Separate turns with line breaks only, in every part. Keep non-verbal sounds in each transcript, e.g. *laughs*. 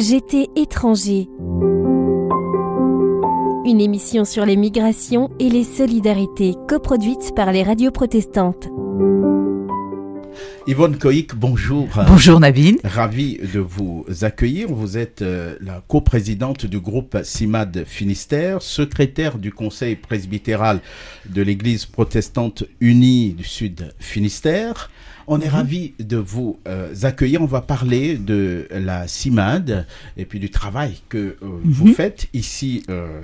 J'étais étranger. Une émission sur les migrations et les solidarités coproduite par les radios protestantes.
Yvonne Coïc, bonjour.
Bonjour Navine.
Ravi de vous accueillir. Vous êtes euh, la coprésidente du groupe CIMAD Finistère, secrétaire du conseil presbytéral de l'Église protestante unie du Sud Finistère. On est mhm. ravi de vous euh, accueillir. On va parler de la CIMAD et puis du travail que euh, vous mhm. faites ici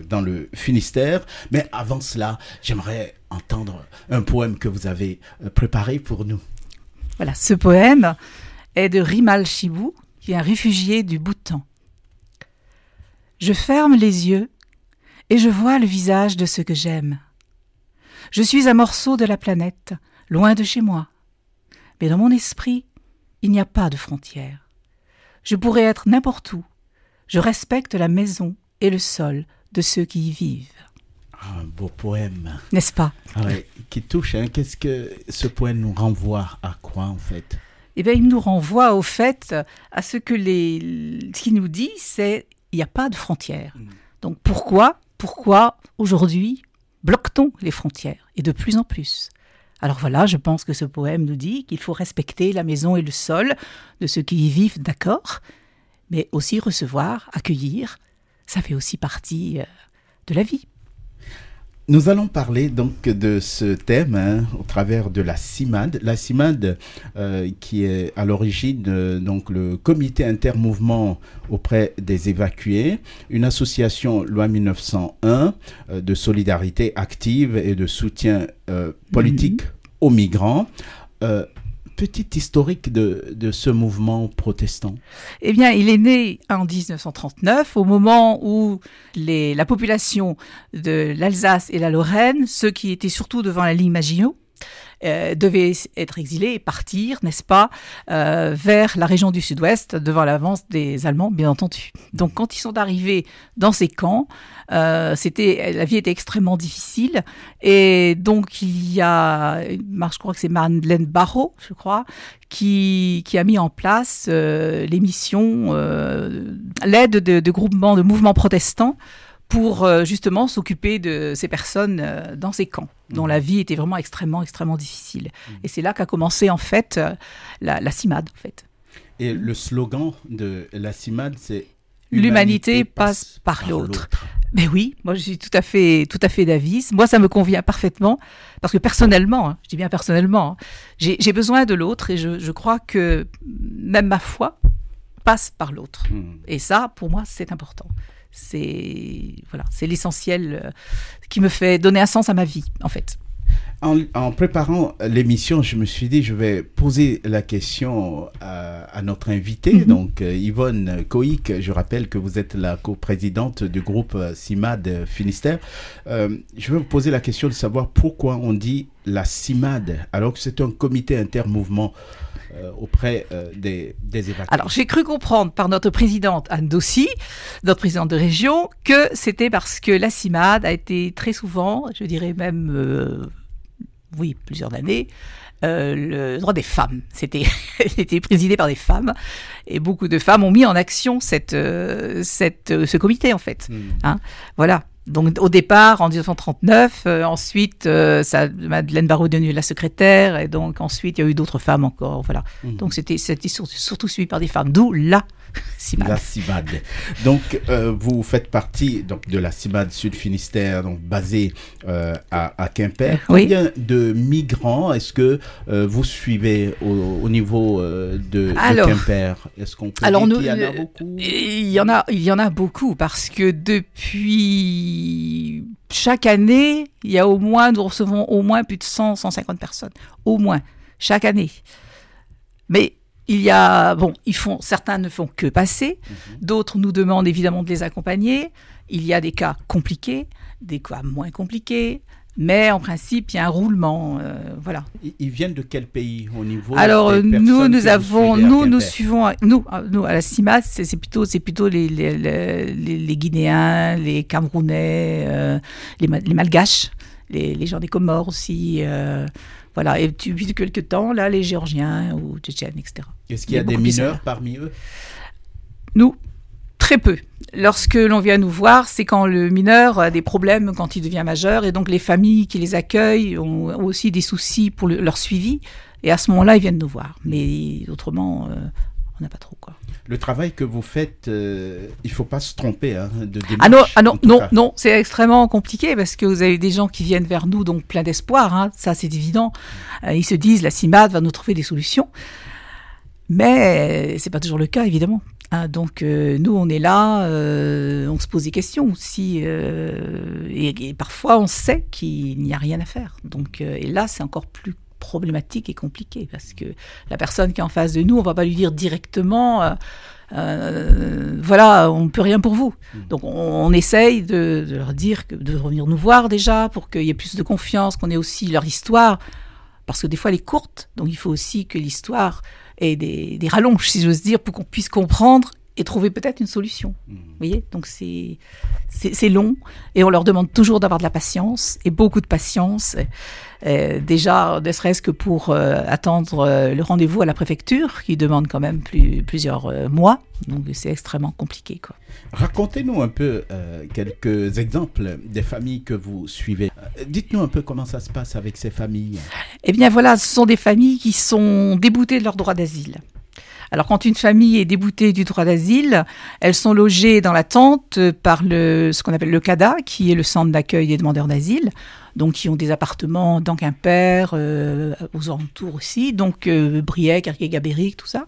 dans le Finistère. Mais avant cela, j'aimerais entendre un poème que vous avez préparé pour nous.
Voilà, ce poème est de Rimal Chibou, qui est un réfugié du Bhoutan. Je ferme les yeux et je vois le visage de ce que j'aime. Je suis un morceau de la planète, loin de chez moi. Mais dans mon esprit, il n'y a pas de frontières. Je pourrais être n'importe où. Je respecte la maison et le sol de ceux qui y vivent.
Ah, un beau poème.
N'est-ce pas?
Ah Qui touche. Hein. Qu'est-ce que ce poème nous renvoie à quoi en fait?
Eh bien, il nous renvoie au fait à ce que les, ce qu'il nous dit, c'est il n'y a pas de frontières. Mm. Donc pourquoi, pourquoi aujourd'hui bloque-t-on les frontières? Et de plus en plus alors voilà, je pense que ce poème nous dit qu'il faut respecter la maison et le sol de ceux qui y vivent, d'accord, mais aussi recevoir, accueillir, ça fait aussi partie euh, de la vie.
Nous allons parler donc de ce thème hein, au travers de la CIMAD. La CIMAD euh, qui est à l'origine euh, donc le comité intermouvement auprès des évacués, une association loi 1901 euh, de solidarité active et de soutien politique mhm. aux migrants petit historique de, ce mouvement protestant
Eh bien, il est né en 1939, au moment où la population de l'Alsace et la Lorraine, ceux qui étaient surtout devant la ligne Maginot, euh, devaient être exilés et partir, n'est-ce pas, euh, vers la région du sud-ouest, devant l'avance des Allemands, bien entendu. Donc quand ils sont arrivés dans ces camps, euh, c'était la vie était extrêmement difficile et donc il y a, je crois que c'est Madeleine Barrault, je crois, qui, qui a mis en place l'émission, l'aide de, de groupements, de mouvements protestants pour euh, justement s'occuper de ces personnes euh, dans ces camps, dont la mmh. vie était vraiment extrêmement, extrêmement difficile. Mmh. Et c'est là qu'a commencé en fait euh, la, CIMAD. En fait.
Et le slogan de la CIMAD, c'est
L'humanité passe, par, l'autre. Mais oui, moi je suis tout à fait, tout à fait d'avis. Moi, ça me convient parfaitement parce que personnellement, hein, je dis bien personnellement, hein, j'ai besoin de l'autre et je, crois que même ma foi passe par l'autre. Mmh. Et ça, pour moi, c'est important c'est voilà, c'est l'essentiel euh, qui me fait donner un sens à ma vie, en fait.
En, préparant l'émission, je me suis dit, je vais poser la question à, notre invité, mhm. donc euh, Yvonne Coïc. Je rappelle que vous êtes la coprésidente du groupe CIMAD Finistère. Euh, je vais vous poser la question de savoir pourquoi on dit la CIMAD alors que c'est un comité intermouvement euh, auprès euh, des, des évacués.
Alors, j'ai cru comprendre par notre présidente Anne Dossi, notre présidente de région, que c'était parce que la CIMAD a été très souvent, je dirais même, euh, oui, plusieurs années, le droit des femmes. C'était, *laughs* était présidé par des femmes et beaucoup de femmes ont mis en action cette, cette, ce comité en fait. Hmm. Hein voilà. Donc au départ en 1939, euh, ensuite euh, ça, Madeleine Barraud est devenue la secrétaire et donc ensuite il y a eu d'autres femmes encore, voilà. Mmh. Donc c'était surtout, surtout suivi par des femmes, d'où la *laughs* CIMAD.
La CIMAD. Donc euh, vous faites partie donc de la CIMAD Sud Finistère, donc basée à, Quimper. Combien de migrants est-ce que vous suivez au, niveau de, Quimper?
Est-ce qu'on peut alors dire qu'il y en a beaucoup? Il y en a, il y en a beaucoup parce que depuis chaque année, il y a au moins, nous recevons au moins plus de 100, 150 personnes. Au moins, chaque année. Mais il y a, bon, ils font, certains ne font que passer, mhm. d'autres nous demandent évidemment de les accompagner. Il y a des cas compliqués, des cas moins compliqués. Mais en principe, il y a un roulement, euh, voilà.
Ils viennent de quel pays au niveau
Alors nous, nous avons, nous, nous suivons, nous, nous à la CIMAS, c'est plutôt, c'est plutôt les, les, les, Guinéens, les Camerounais, euh, les, les, Malgaches, les, gens des Comores aussi, euh, voilà. Et depuis quelques temps, là, les Géorgiens ou Tchétchènes, etc.
Est-ce qu'il y a, des mineurs parmi eux?
Nous, Très peu. Lorsque l'on vient nous voir, c'est quand le mineur a des problèmes quand il devient majeur, et donc les familles qui les accueillent ont, aussi des soucis pour leur suivi, et à ce moment-là, ils viennent nous voir. Mais autrement, euh, on n'a pas trop quoi.
Le travail que vous faites, euh, il faut pas se tromper hein, de démarche,
Ah non, ah non, non, non, c'est extrêmement compliqué parce que vous avez des gens qui viennent vers nous donc plein d'espoir, hein, ça c'est évident. Euh, ils se disent la CIMAD va nous trouver des solutions, mais c'est pas toujours le cas évidemment. Hein, donc euh, nous on est là, on se pose des questions aussi, et, et, parfois on sait qu'il n'y a rien à faire. Donc et là c'est encore plus problématique et compliqué parce que la personne qui est en face de nous, on va pas lui dire directement. Euh, euh, voilà, on ne peut rien pour vous. Mmh. Donc on, essaye de, leur dire que, de revenir nous voir déjà pour qu'il y ait plus de confiance, qu'on ait aussi leur histoire, parce que des fois elle est courte, donc il faut aussi que l'histoire ait des, des rallonges, si j'ose dire, pour qu'on puisse comprendre et trouver peut-être une solution. Mmh. Vous voyez Donc c'est c'est long et on leur demande toujours d'avoir de la patience et beaucoup de patience. Euh, déjà, ne serait-ce que pour euh, attendre euh, le rendez-vous à la préfecture, qui demande quand même plus, plusieurs mois. Donc c'est extrêmement compliqué.
Racontez-nous un peu quelques exemples des familles que vous suivez. Dites-nous un peu comment ça se passe avec ces familles.
Eh bien voilà, ce sont des familles qui sont déboutées de leur droit d'asile. Alors quand une famille est déboutée du droit d'asile, elles sont logées dans la tente par le, ce qu'on appelle le CADA, qui est le centre d'accueil des demandeurs d'asile. Donc qui ont des appartements dans Quimper, euh, aux alentours aussi, donc euh, Briec, Cartier-Gabéric, tout ça.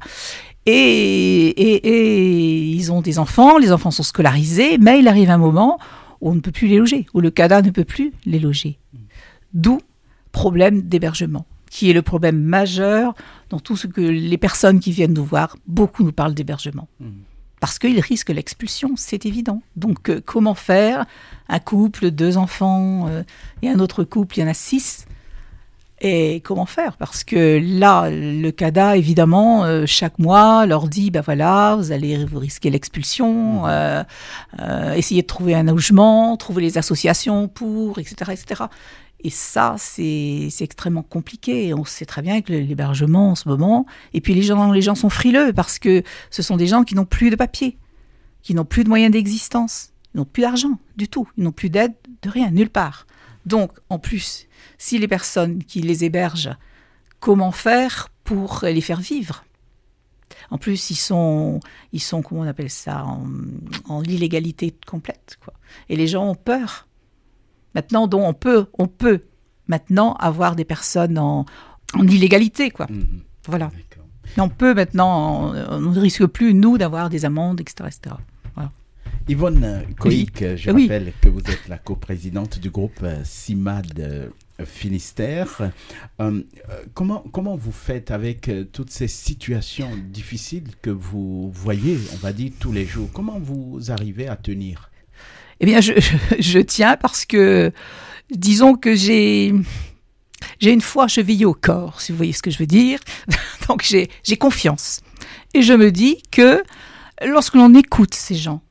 Et, et, et, ils ont des enfants, les enfants sont scolarisés, mais il arrive un moment où on ne peut plus les loger, où le CADA ne peut plus les loger. D'où problème d'hébergement, qui est le problème majeur dans tout ce que les personnes qui viennent nous voir, beaucoup nous parlent d'hébergement. Mmh parce qu'ils risquent l'expulsion, c'est évident. Donc euh, comment faire? Un couple, deux enfants, euh, et un autre couple, il y en a six. Et comment faire? Parce que là, le CADA, évidemment, euh, chaque mois leur dit, ben voilà, vous allez vous risquer l'expulsion, mmh. essayez de trouver un logement, trouver les associations pour, etc., etc. Et ça, c'est extrêmement compliqué. On sait très bien que l'hébergement en ce moment, et puis les gens, les gens sont frileux parce que ce sont des gens qui n'ont plus de papier, qui n'ont plus de moyens d'existence, ils n'ont plus d'argent du tout, ils n'ont plus d'aide de rien, nulle part. Donc, en plus, si les personnes qui les hébergent, comment faire pour les faire vivre? En plus, ils sont, ils sont, comment on appelle ça, en, en illégalité complète. Quoi. Et les gens ont peur. Maintenant, dont on peut, on peut maintenant avoir des personnes en, illégalité, quoi. Mhm. Voilà. on peut maintenant, on ne risque plus, nous, d'avoir des amendes, etc.
Yvonne Coïc, je rappelle que vous êtes la coprésidente du groupe euh, CIMAD euh, Finistère. Euh, comment, comment vous faites avec toutes ces situations difficiles que vous voyez, on va dire, tous les jours? Comment vous arrivez à tenir?
Eh bien, je, tiens parce que, disons que j'ai j'ai une foi chevillée au corps, si vous voyez ce que je veux dire. *laughs* Donc j'ai confiance. Et je me dis que lorsque l'on écoute ces gens,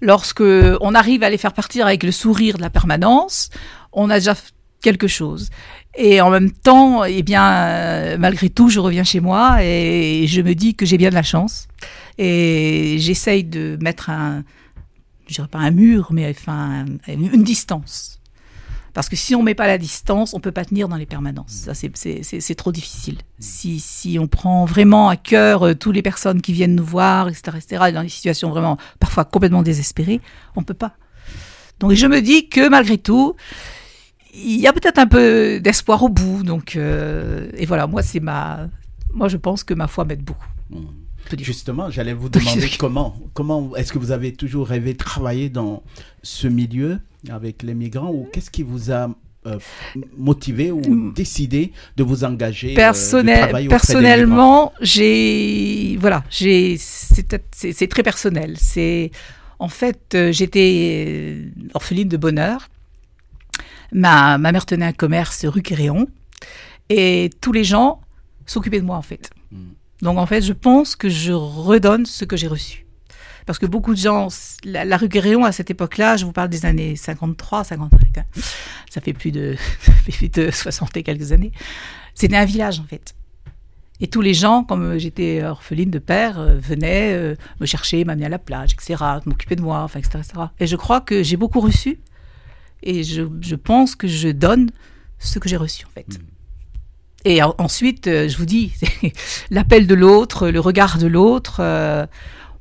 lorsque on arrive à les faire partir avec le sourire de la permanence, on a déjà quelque chose. Et en même temps, eh bien, malgré tout, je reviens chez moi et je me dis que j'ai bien de la chance. Et j'essaye de mettre un, je dirais pas un mur, mais enfin une distance. Parce que si on met pas la distance, on peut pas tenir dans les permanences. Ça, c'est trop difficile. Si, si on prend vraiment à cœur euh, toutes les personnes qui viennent nous voir, etc., etc., dans des situations vraiment parfois complètement désespérées, on peut pas. Donc je me dis que malgré tout, il y a peut-être un peu d'espoir au bout. Donc euh, et voilà, moi c'est ma, moi je pense que ma foi m'aide beaucoup. Mmh.
Justement, j'allais vous *laughs* demander comment, comment est-ce que vous avez toujours rêvé de travailler dans ce milieu avec les migrants ou qu'est-ce qui vous a euh, motivé ou mm. décidé de vous engager
euh, Personnel, Personnellement, j'ai voilà, j'ai c'est très personnel. C'est en fait euh, j'étais orpheline de bonheur. Ma, ma mère tenait un commerce rue Quéréon et tous les gens s'occupaient de moi en fait. Mm. Donc en fait, je pense que je redonne ce que j'ai reçu. Parce que beaucoup de gens, la, rue Guéréon à cette époque-là, je vous parle des années 53, 55, hein, ça fait plus de, *laughs* de 60 et quelques années, c'était un village en fait. Et tous les gens, comme j'étais orpheline de père, euh, venaient euh, me chercher, m'amener à la plage, etc., m'occuper de moi, enfin, etc., etc. Et je crois que j'ai beaucoup reçu. Et je, je pense que je donne ce que j'ai reçu, en fait.
Mm.
Et en- ensuite, euh, je vous dis, *laughs* l'appel de l'autre, le regard de l'autre. euh,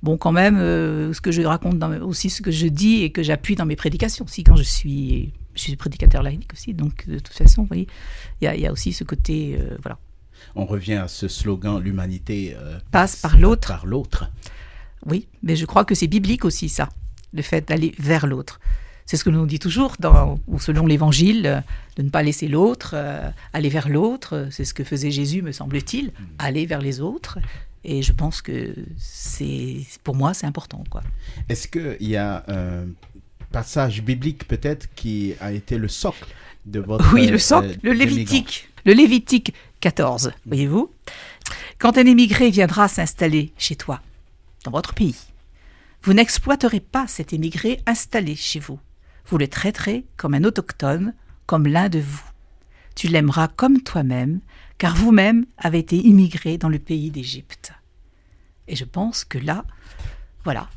bon, quand même, euh, ce que je raconte dans, aussi, ce que je dis et que j'appuie dans mes prédications aussi, quand je suis, je suis prédicateur laïque aussi. Donc, de toute façon, vous voyez, il y a, il y a aussi ce côté, euh, voilà.
On revient à ce slogan, l'humanité euh,
Passe par l'autre.
Par l'autre.
Oui, mais je crois que c'est biblique aussi, ça, le fait d'aller vers l'autre. C'est ce que l'on dit toujours, dans, ou selon l'évangile, euh, de ne pas laisser l'autre, euh, aller vers l'autre. C'est ce que faisait Jésus, me semble-t-il, aller vers les autres. Et je pense que c'est, pour moi, c'est important, quoi.
Est-ce qu'il y a un passage biblique peut-être qui a été le socle de votre...
Oui, le socle,
euh,
le
d'émigrant
Lévitique. Le Lévitique 14, voyez-vous? Quand un émigré viendra s'installer chez toi, dans votre pays, vous n'exploiterez pas cet émigré installé chez vous. Vous le traiterez comme un autochtone, comme l'un de vous. Tu l'aimeras comme toi-même, car vous-même avez été immigré dans le pays d'Égypte. Et je pense que là, voilà,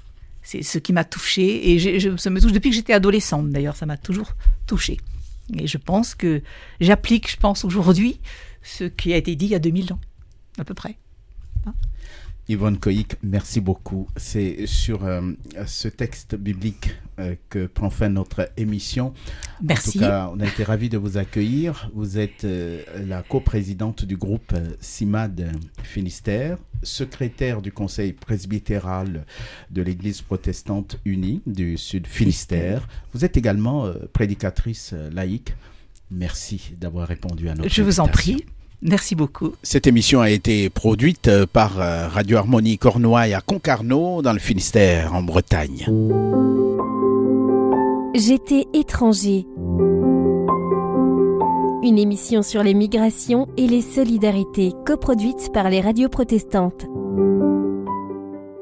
c'est ce qui m'a touchée. Et je- ça me touche depuis que j'étais adolescente, d'ailleurs, ça m'a toujours touchée. Et je pense que j'applique, je pense, aujourd'hui ce qui a été dit il y a 2000 ans, à peu près.
Yvonne Coïc, merci beaucoup. C'est sur euh, ce texte biblique euh, que prend fin notre émission.
Merci.
En tout cas, on a été ravis de vous accueillir. Vous êtes euh, la coprésidente du groupe euh, CIMAD Finistère, secrétaire du conseil presbytéral de l'Église protestante unie du Sud Finistère. Vous êtes également euh, prédicatrice euh, laïque. Merci d'avoir répondu à notre
je vous en prie. Merci beaucoup.
Cette émission a été produite euh, par euh, Radio Harmonie Cornouailles à Concarneau, dans le Finistère, en Bretagne.
J'étais étranger. Une émission sur les migrations et les solidarités coproduite par les radios protestantes.